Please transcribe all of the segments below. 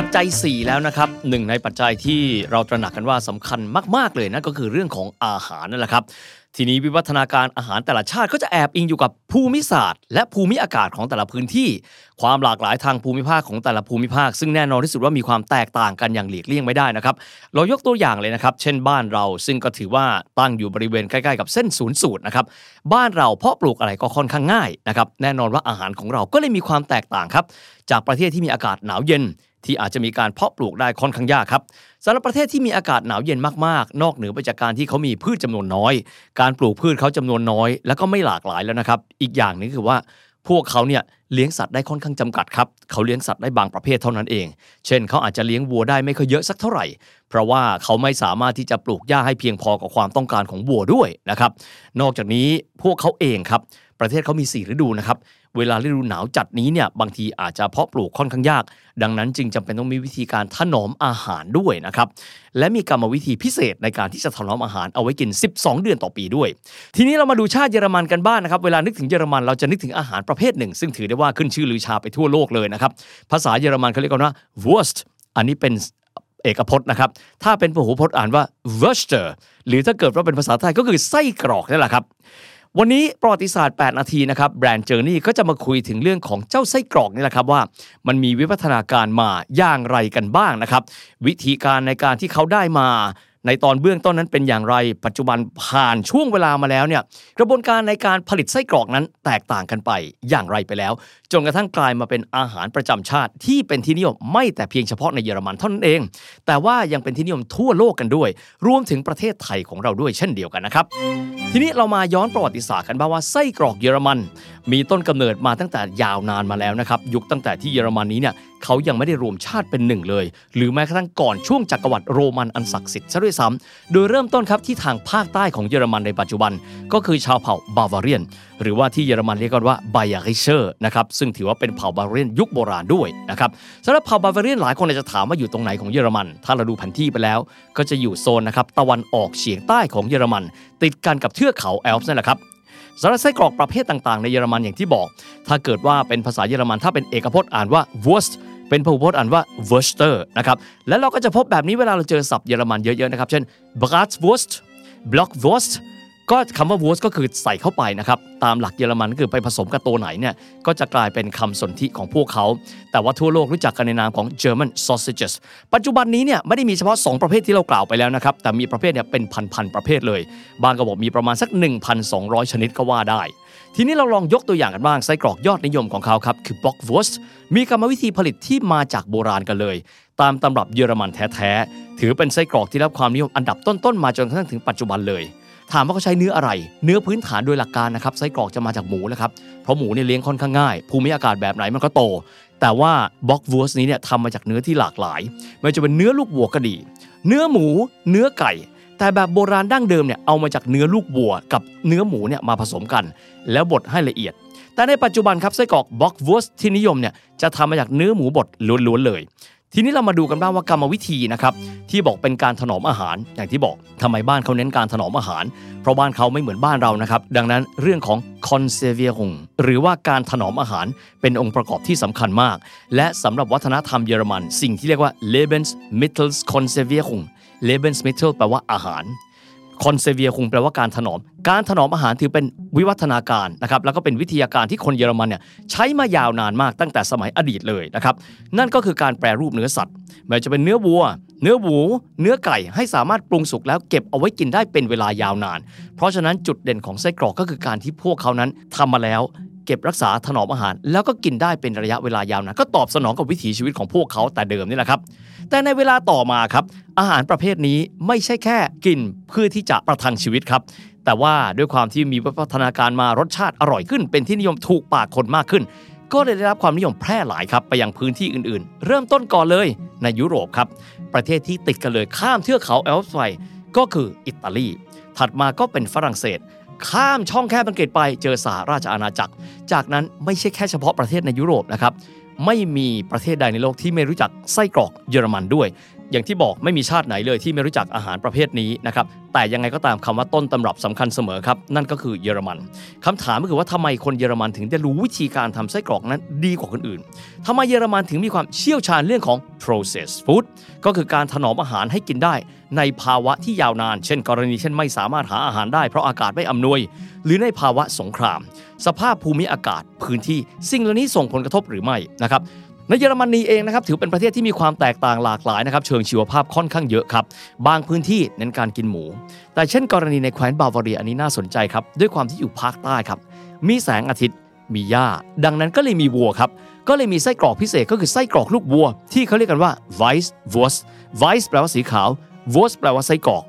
ปัจจัย 4 แล้วนะครับหนึ่งในปัจจัยที่เราตระหนักกันว่าสำคัญมาก ๆ เลยนั่นก็คือเรื่องของอาหารนั่นแหละครับ ทีนี้วิวัฒนาการอาหารแต่ละชาติก็จะแอบอิงอยู่กับภูมิศาสตร์ และภูมิอากาศของแต่ละพื้นที่ ความหลากหลายทางภูมิภาคของแต่ละภูมิภาค ซึ่งแน่นอนที่สุดว่ามีความแตกต่างกันอย่างหลีกเลี่ยงไม่ได้นะครับเรายกตัวอย่างเลยนะครับ เช่นบ้านเราซึ่งก็ถือว่าตั้งอยู่บริเวณใกล้ๆกับเส้นศูนย์สูตรนะครับบ้านเราเพาะปลูกอะไรก็ค่อนข้างง่ายนะครับแน่นอนว่าอาหารของเราก็เลยมีความแตกต่างครับจากประเทศที่มีอากาศหนาวเย็น ที่อาจจะมีการเพาะปลูกได้ค่อนข้างยากครับสำหรับประเทศที่มีอากาศหนาวเย็นมากๆ นอกเหนือไปจากการที่เขามีพืชจำนวนน้อย การปลูกพืชเขาจำนวนน้อย แล้วก็ไม่หลากหลายแล้วนะครับ อีกอย่างนึงคือว่าพวกเขาเนี่ยเลี้ยงสัตว์ได้ค่อนข้างจำกัดครับเขาเลี้ยงสัตว์ได้บางประเภทเท่านั้นเอง เช่นเขาอาจจะเลี้ยงวัวได้ไม่ค่อยเยอะสักเท่าไหร่ เพราะว่าเขาไม่สามารถที่จะปลูกหญ้าให้เพียงพอกับความต้องการของวัวด้วยนะครับ นอกจากนี้พวกเขาเองครับ ประเทศเขามี 4 ฤดูนะครับ เวลาฤดูหนาวจัดนี้เนี่ยบางทีอาจจะเพาะปลูกค่อนข้างยาก ดังนั้นจึงจำเป็นต้องมีวิธีการถนอมอาหารด้วยนะครับและมีกรรมวิธีพิเศษในการที่จะถนอมอาหารเอาไว้กิน 12 เดือนต่อปีด้วย ทีนี้เรามาดูชาติเยอรมันกันบ้างนะครับเวลานึกถึงเยอรมันเราจะนึกถึงอาหารประเภทหนึ่ง ซึ่งถือได้ว่าขึ้นชื่อลือชาไปทั่วโลกเลยนะครับภาษาเยอรมันเขาเรียกกันว่า Wurst อันนี้เป็นเอกพจน์นะครับ ถ้าเป็นพหูพจน์อ่านว่า w u r s t e r หรือถ้าเกิดว่าเป็นภาษาไทยก็คือไส้กรอกนั่นแหละครับ วันนี้ประวัติศาสตร์ 8 นาทีนะครับแบรนด์เจอร์นี่ก็จะมาคุยถึงเรื่องของเจ้าไส้กรอกนี่แหละครับว่า มันมีวิวัฒนาการมาอย่างไรกันบ้างนะครับ วิธีการในการที่เขาได้มา ในตอนเบื้องต้นนั้นเป็นอย่างไร ปัจจุบันผ่านช่วงเวลามาแล้วเนี่ยกระบวนการในการผลิตไส้กรอกนั้นแตกต่างกันไปอย่างไรไปแล้วจนกระทั่งกลายมาเป็นอาหารประจำชาติที่เป็นที่นิยมไม่แต่เพียงเฉพาะในเยอรมันเท่านั้นเอง แต่ว่ายังเป็นที่นิยมทั่วโลกกันด้วย รวมถึงประเทศไทยของเราด้วยเช่นเดียวกันนะครับ ทีนี้เรามาย้อนประวัติศาสตร์กันบ้างว่าไส้กรอกเยอรมัน มีต้นกำเนิดมาตั้งแต่ยาวนานมาแล้วนะครับ ยุคตั้งแต่ที่เยอรมันนี้เนี่ยเขายังไม่ได้รวมชาติเป็นหนึ่งเลย หรือแม้กระทั่งก่อนช่วงจักรวรรดิโรมันอันศักดิ์สิทธิ์ซะด้วยซ้ำโดยเริ่มต้นครับที่ทางภาคใต้ของเยอรมันในปัจจุบัน ก็คือชาวเผ่าบาวาเรียน หรือว่าที่เยอรมันเรียกกันว่า Bayerischer นะครับซึ่งถือว่าเป็นเผ่าบาวาเรียนยุคโบราณด้วยนะครับสำหรับเผ่าบาวาเรียนหลายคนอาจจะถามว่าอยู่ตรงไหนของเยอรมัน ถ้าเราดูแผนที่ไปแล้ว ก็จะอยู่โซนนะครับตะวันออกเฉียงใต้ของเยอรมัน ติดกันกับเทือกเขาแอลป์นั่นแหละครับสำหรับไส้กรอกประเภทต่างๆในเยอรมันอย่างที่บอก ถ้าเกิดว่าเป็นภาษาเยอรมันถ้าเป็นเอกพจน์อ่านว่า Wurst เป็นพหูพจน์อ่านว่า Wurster นะครับ และเราก็จะพบแบบนี้เวลาเราเจอศัพท์เยอรมันเยอะๆนะครับ เช่น Bratwurst Blockwurst ก็คำว่า Wurst ก็คือใส่เข้าไปนะครับ ตามหลักเยอรมันก็คือไปผสมกับตัวไหนเนี่ย ก็จะกลายเป็นคำสนธิของพวกเขา แต่ว่าทั่วโลกรู้จักกันในนามของ German sausages ปัจจุบันนี้เนี่ยไม่ได้มีเฉพาะ 2 ประเภทที่เรากล่าวไปแล้วนะครับ แต่มีประเภทเนี่ยเป็นพันๆประเภทเลย บางก็บอกมีประมาณสัก 1,200 ชนิดก็ว่าได้ ทีนี้เราลองยกตัวอย่างกันบ้างไส้กรอกยอดนิยมของเขาครับคือ Bockwurst มีกรรมวิธีผลิตที่มาจากโบราณกันเลย ตามตำรับเยอรมันแท้ๆถือเป็นไส้กรอกที่รับความนิยมอันดับต้นๆมาจนกระทั่งถึงปัจจุบันเลย ถามว่าเขาใช้เนื้ออะไร เนื้อพื้นฐานโดยหลักการนะครับไส้กรอกจะมาจากหมูนะครับเพราะหมูเนี่ยเลี้ยงค่อนข้างง่าย ภูมิอากาศแบบไหนมันก็โต แต่ว่าบ็อกวูสนี้เนี่ยทำมาจากเนื้อที่หลากหลายไม่ว่าจะเป็นเนื้อลูกวัวก็ดี เนื้อหมู เนื้อไก่ แต่แบบโบราณดั้งเดิมเนี่ยเอามาจากเนื้อลูกวัว กับเนื้อหมูเนี่ยมาผสมกัน แล้วบดให้ละเอียดแต่ในปัจจุบันครับไส้กรอกบ็อกวูสที่นิยมเนี่ยจะทำมาจากเนื้อหมูบดล้วนๆเลย ทีนี้เรามาดูกันบ้างว่ากรรมวิธีนะครับที่บอกเป็นการถนอมอาหาร อย่างที่บอกทำไมบ้านเขาเน้นการถนอมอาหาร เพราะบ้านเขาไม่เหมือนบ้านเรานะครับดังนั้นเรื่องของ conservierung หรือว่าการถนอมอาหารเป็นองค์ประกอบที่สำคัญมาก และสำหรับวัฒนธรรมเยอรมัน สิ่งที่เรียกว่า Lebensmittelkonservierung Lebensmittel แปลว่าอาหาร คอนเซเวียคงแปลว่าการถนอม การถนอมอาหารถือเป็นวิวัฒนาการนะครับแล้วก็เป็นวิทยาการที่คนเยอรมันเนี่ยใช้มายาวนานมากตั้งแต่สมัยอดีตเลยนะครับนั่นก็คือการแปรรูปเนื้อสัตว์ไม่ว่าจะเป็นเนื้อวัว เนื้อหมู เนื้อไก่ให้สามารถปรุงสุกแล้วเก็บเอาไว้กินได้เป็นเวลายาวนาน เพราะฉะนั้นจุดเด่นของไส้กรอกก็คือการที่พวกเขานั้นทำมาแล้ว เก็บรักษาถนอมอาหาร แล้วก็กินได้เป็นระยะเวลายาวนานก็ตอบสนองกับวิถีชีวิตของพวกเขาแต่เดิมนี่แหละครับ แต่ในเวลาต่อมาครับ อาหารประเภทนี้ไม่ใช่แค่กินเพื่อที่จะประทังชีวิตครับ แต่ว่าด้วยความที่มีวิวัฒนาการมารสชาติอร่อยขึ้น เป็นที่นิยมถูกปากคนมากขึ้น ก็เลยได้รับความนิยมแพร่หลายครับไปยังพื้นที่อื่นๆ เริ่มต้นก่อนเลยในยุโรปครับประเทศที่ติดกันเลยข้ามเทือกเขาแอลป์ไปก็คืออิตาลีถัดมาก็เป็นฝรั่งเศส ข้ามช่องแคบอังกฤษไปเจอสหราชอาณาจักร จากนั้นไม่ใช่แค่เฉพาะประเทศในยุโรปนะครับไม่มีประเทศใดในโลกที่ไม่รู้จักไส้กรอกเยอรมันด้วย อย่างที่บอกไม่มีชาติไหนเลยที่ไม่รู้จักอาหารประเภทนี้นะครับแต่ยังไงก็ตามคำว่าต้นตำรับสำคัญเสมอครับ นั่นก็คือเยอรมันคำถามก็คือว่าทำไมคนเยอรมันถึงได้รู้วิธีการทำไส้กรอกนั้นดีกว่าคนอื่นทำไมเยอรมันถึงมีความเชี่ยวชาญเรื่องของ processed food ก็คือการถนอมอาหารให้กินได้ ในภาวะที่ยาวนาน เช่น กรณีเช่นไม่สามารถหาอาหารได้เพราะอากาศไม่อำนวย หรือในภาวะสงคราม สภาพภูมิอากาศพื้นที่ สิ่งเหล่านี้ส่งผลกระทบหรือไม่นะครับ ในเยอรมนีเองนะครับถือเป็นประเทศที่มีความแตกต่างหลากหลายนะครับเชิงชีวภาพค่อนข้างเยอะครับบางพื้นที่เน้นการกินหมู แต่เช่นกรณีในแคว้นบาวาเรียอันนี้น่าสนใจครับด้วยความที่อยู่ภาคใต้ครับมีแสงอาทิตย์มีหญ้า ดังนั้นก็เลยมีวัวครับ ก็เลยมีไส้กรอกพิเศษก็คือไส้กรอกลูกวัว ที่เขาเรียกกันว่า Weiss Wurst Weiss แปลว่าสีขาว Wurst แปลว่าไส้กรอก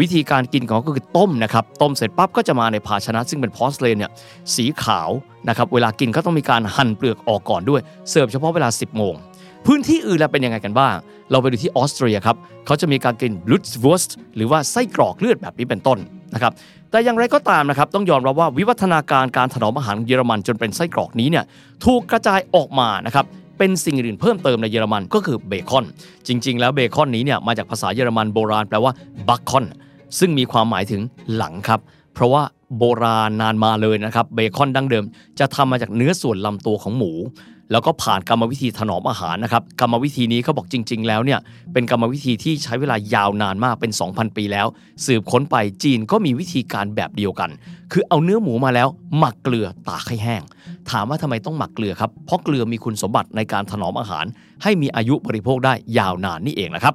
วิธีการกินของก็คือต้มนะครับต้มเสร็จปั๊บก็จะมาในภาชนะ ซึ่งเป็นพอสเลนเนี่ยสีขาวนะครับเวลากินก็ต้องมีการหั่นเปลือกออกก่อนด้วยเสิร์ฟเฉพาะเวลา 10 โมง พื้นที่อื่นแล้วเป็นยังไงกันบ้าง เราไปดูที่ออสเตรียครับเขาจะมีการกิน b l u t w u r s t หรือว่าไส้กรอกเลือดแบบนี้เป็นต้นนะครับแต่อย่างไรก็ตามนะครับต้องยอมรับว่าวิวัฒนาการการถนอมอาหารเยอรมันจนเป็นไส้กรอกนี้เนี่ยถูกกระจายออกมานะครับ เป็นสิ่งอื่นเพิ่มเติมในเยอรมันก็คือเบคอน จริง ๆ แล้วเบคอนนี้เนี่ยมาจากภาษาเยอรมันโบราณแปลว่าบัคคอนซึ่งมีความหมายถึงหลังครับ เพราะว่า โบราณนานมาเลยนะครับเบคอนดั้งเดิม จะทำมาจากเนื้อส่วนลำตัวของหมู แล้วก็ผ่านกรรมวิธีถนอมอาหารนะครับกรรมวิธีนี้เขาบอกจริง ๆ แล้วเนี่ยเป็นกรรมวิธีที่ใช้เวลายาวนานมากเป็น 2,000 ปีแล้ว สืบค้นไปจีนก็มีวิธีการแบบเดียวกัน คือเอาเนื้อหมูมาแล้วหมักเกลือตากให้แห้ง ถามว่าทำไมต้องหมักเกลือครับเพราะเกลือมีคุณสมบัติในการถนอมอาหาร ให้มีอายุบริโภคได้ยาวนานนี่เองนะครับ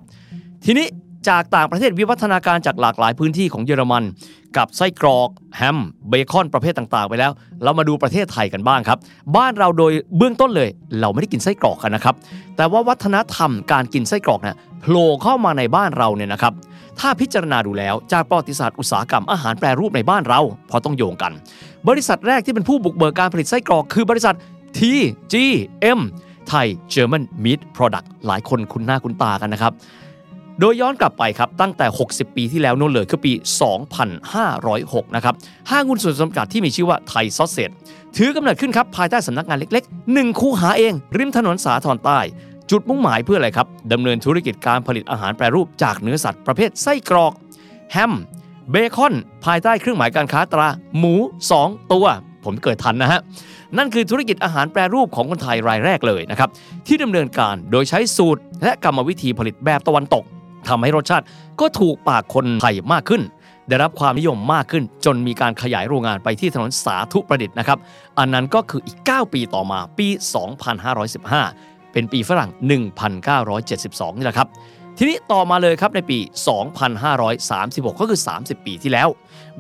ทีนี้ จากต่างประเทศวิวัฒนาการจากหลากหลายพื้นที่ของเยอรมัน กับไส้กรอกแฮมเบคอนประเภทต่างๆ ไปแล้ว เรามาดูประเทศไทยกันบ้างครับ บ้านเราโดยเบื้องต้นเลย เราไม่ได้กินไส้กรอกกันนะครับ แต่ว่าวัฒนธรรมการกินไส้กรอกเนี่ยโผล่เข้ามาในบ้านเราเนี่ยนะครับถ้าพิจารณาดูแล้วจากประวัติศาสตร์อุตสาหกรรมอาหารแปรรูปในบ้านเรา พอต้องโยงกัน บริษัทแรกที่เป็นผู้บุกเบิกการผลิตไส้กรอก คือบริษัท TGM ไทย German Meat Product หลายคนคุ้นหน้าคุ้นตากันนะครับ โดยย้อนกลับไปครับตั้งแต่ 60 ปีที่แล้วนู่นเลยคือปี 2506 นะครับห้างหุ้นส่วนจำกัดที่มีชื่อว่าไทยซอสเซตถือกำเนิดขึ้นครับภายใต้สำนักงานเล็กๆ 1 คูหาเอง ริมถนนสาทรใต้ จุดมุ่งหมายเพื่ออะไรครับดำเนินธุรกิจการผลิตอาหารแปรรูปจากเนื้อสัตว์ประเภทไส้กรอกแฮมเบคอน ภายใต้เครื่องหมายการค้าตราหมู 2 ตัว ผมเกิดทันนะฮะ นั่นคือธุรกิจอาหารแปรรูปของคนไทยรายแรกเลยนะครับ ที่ดำเนินการโดยใช้สูตร และกรรมวิธีผลิตแบบตะวันตก ทำให้รสชาติก็ถูกปากคนไทยมากขึ้น ได้รับความนิยมมากขึ้น จนมีการขยายโรงงานไปที่ถนนสาธุประดิษฐ์นะครับ อันนั้นก็คืออีก 9 ปีต่อมาปี 2515 เป็นปีฝรั่ง 1972 นี่แหละครับ ทีนี้ต่อมาเลยครับในปี 2536 ก็คือ 30 ปีที่แล้ว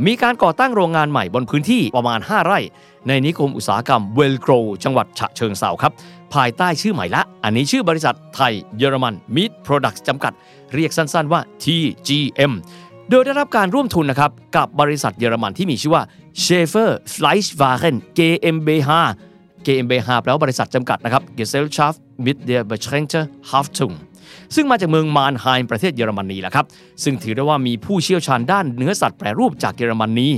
มีการก่อตั้งโรงงานใหม่บนพื้นที่ประมาณ 5 ไร่ ในนิคมอุตสาหกรรมเวลโกรว์จังหวัดฉะเชิงเซาครับ ภายใต้ชื่อใหม่ละ อันนี้ชื่อบริษัทไทยเยอรมัน Meat Product จำกัด เรียกสั้นๆว่า TGM โดยได้รับการร่วมทุนนะครับ กับบริษัทเยอรมันที่มีชื่อว่า Schaefer Fleischwaren GmbH GmbH แปลว่าบริษัทจำกัดนะครับ Gesellschaft mit der Beschränkte Haftung ซึ่งมาจากเมืองมานไฮม์ประเทศเยอรมนีแหละครับ ซึ่งถือได้ว่ามีผู้เชี่ยวชาญด้านเนื้อสัตว์แปรรูปจากเยอรมนี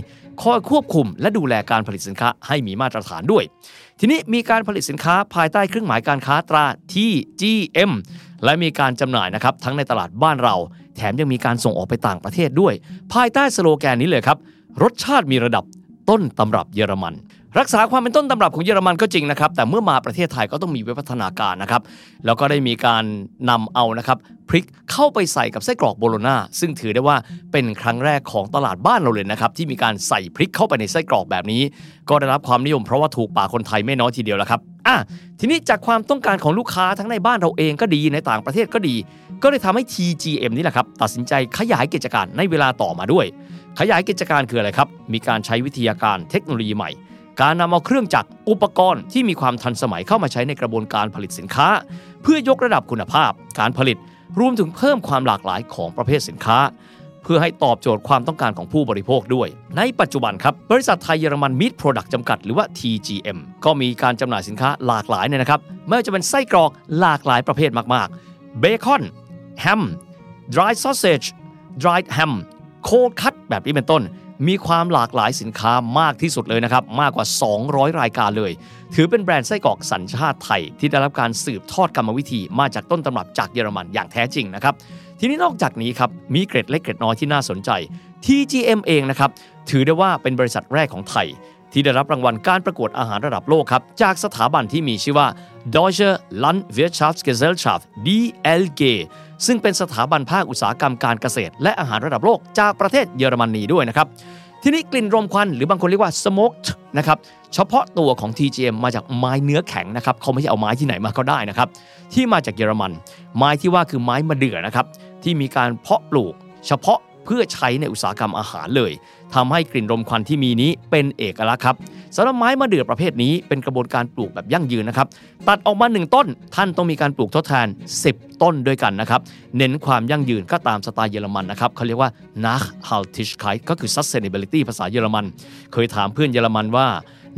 คอยควบคุมและดูแลการผลิตสินค้าให้มีมาตรฐานด้วย ทีนี้มีการผลิตสินค้าภายใต้เครื่องหมายการค้าตรา TGM และมีการจำหน่ายนะครับทั้งในตลาดบ้านเรา แถมยังมีการส่งออกไปต่างประเทศด้วย ภายใต้สโลแกนนี้เลยครับรสชาติมีระดับต้นตำรับเยอรมัน รักษาความเป็นต้นตำรับของเยอรมันก็จริงนะครับ แต่เมื่อมาประเทศไทยก็ต้องมีวิวัฒนาการนะครับ แล้วก็ได้มีการนำเอานะครับพริกเข้าไปใส่กับไส้กรอกโบโลนาซึ่งถือได้ว่าเป็นครั้งแรกของตลาดบ้านเราเลยนะครับที่มีการใส่พริกเข้าไปในไส้กรอกแบบนี้ ก็ได้รับความนิยมเพราะว่าถูกปากคนไทยไม่น้อยทีเดียวแล้วครับอะทีนี้จากความต้องการของลูกค้าทั้งในบ้านเราเองก็ดีในต่างประเทศก็ดี ก็เลยทำให้ TGM นี่แหละครับตัดสินใจขยายกิจการในเวลาต่อมาด้วย ขยายกิจการคืออะไรครับมีการใช้วิทยาการเทคโนโลยีใหม่ การนำเอาเครื่องจักรอุปกรณ์ที่มีความทันสมัยเข้ามาใช้ในกระบวนการผลิตสินค้า เพื่อยกระดับคุณภาพ การผลิตรวมถึงเพิ่มความหลากหลายของประเภทสินค้า เพื่อให้ตอบโจทย์ความต้องการของผู้บริโภคด้วย ในปัจจุบันครับ บริษัทไทยเยอรมัน Meat Product จำกัดหรือว่า TGM ก็มีการจำหน่ายสินค้าหลากหลายเนี่ยนะครับไม่ว่าจะเป็นไส้กรอกหลากหลายประเภทมากๆเบคอนแฮม dry sausage dried ham โคคัตแบบนี้เป็นต้น มีความหลากหลายสินค้ามากที่สุดเลยนะครับ มากกว่า 200 รายการเลย ถือเป็นแบรนด์ไส้กรอกสัญชาติไทย ที่ได้รับการสืบทอดกรรมวิธี มาจากต้นตำรับจากเยอรมันอย่างแท้จริงนะครับ ทีนี้นอกจากนี้ครับ มีเกร็ดเล็กเกร็ดน้อยที่น่าสนใจ TGM เองนะครับ ถือได้ว่าเป็นบริษัทแรกของไทย ที่ได้รับรางวัลการประกวดอาหารระดับโลกครับ จากสถาบันที่มีชื่อว่า Deutsche Landwirtschaftsgesellschaft DLG ซึ่งเป็นสถาบันภาคอุตสาหกรรมการเกษตร และอาหารระดับโลกจากประเทศเยอรมนีด้วยนะครับทีนี้กลิ่นรมควันหรือบางคนเรียกว่า smoked นะครับเฉพาะตัวของ TGM มาจากไม้เนื้อแข็งนะครับเขาไม่ใช่เอาไม้ที่ไหนมาก็ได้นะครับที่มาจากเยอรมัน ไม้ที่ว่าคือไม้มะเดื่อนะครับที่มีการเพาะปลูก เฉพาะ เพื่อใช้ในอุตสาหกรรมอาหารเลยทำให้กลิ่นรมควันที่มีนี้เป็นเอกลักษณ์ครับสำหรับไม้มะเดื่อประเภทนี้เป็นกระบวนการปลูกแบบยั่งยืนนะครับตัดออกมา 1 ต้น ท่านต้องมีการปลูกทดแทน 10 ต้นด้วยกันนะครับเน้นความยั่งยืนก็ตามสไตล์เยอรมันนะครับเขาเรียกว่า Nachhaltigkeit ก็คือ sustainability ภาษาเยอรมัน เคยถามเพื่อนเยอรมันว่า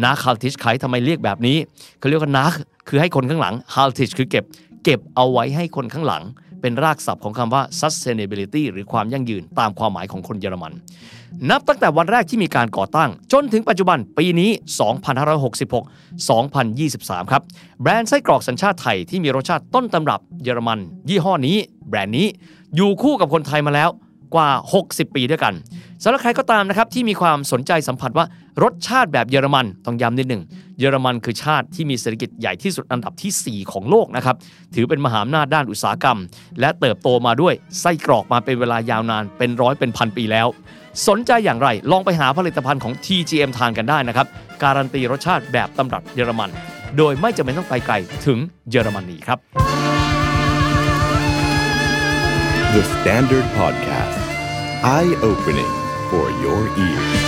Nachhaltigkeit ทำไมเรียกแบบนี้เขาเรียกว่า Nach คือให้คนข้างหลัง Haltig คือเก็บ เก็บเอาไว้ให้คนข้างหลัง เป็นรากศัพท์ของคำว่า sustainability หรือความยั่งยืนตามความหมายของคนเยอรมัน นับตั้งแต่วันแรกที่มีการก่อตั้ง จนถึงปัจจุบันปีนี้ 2566-2023 ครับ แบรนด์ไส้กรอกสัญชาติไทยที่มีรสชาติต้นตำรับเยอรมัน ยี่ห้อนี้ แบรนด์นี้อยู่คู่กับคนไทยมาแล้วกว่า 60 ปีด้วยกันสำหรับใครก็ตามนะครับที่มีความสนใจสัมผัสว่ารสชาติแบบเยอรมันต้องย้ำนิดหนึ่ง เยอรมันคือชาติที่มีเศรษฐกิจใหญ่ที่สุดอันดับที่ 4 ของโลกนะครับ ถือเป็นมหาอำนาจด้านอุตสาหกรรม และเติบโตมาด้วยไส้กรอกมาเป็นเวลายาวนานเป็นร้อยเป็นพันปีแล้ว สนใจอย่างไรลองไปหาผลิตภัณฑ์ของ TGM ทานกันได้นะครับ การันตีรสชาติแบบตำรับเยอรมัน โดยไม่จำเป็นต้องไปไกลถึงเยอรมนีครับ The Standard Podcast. Eye opening for your ears.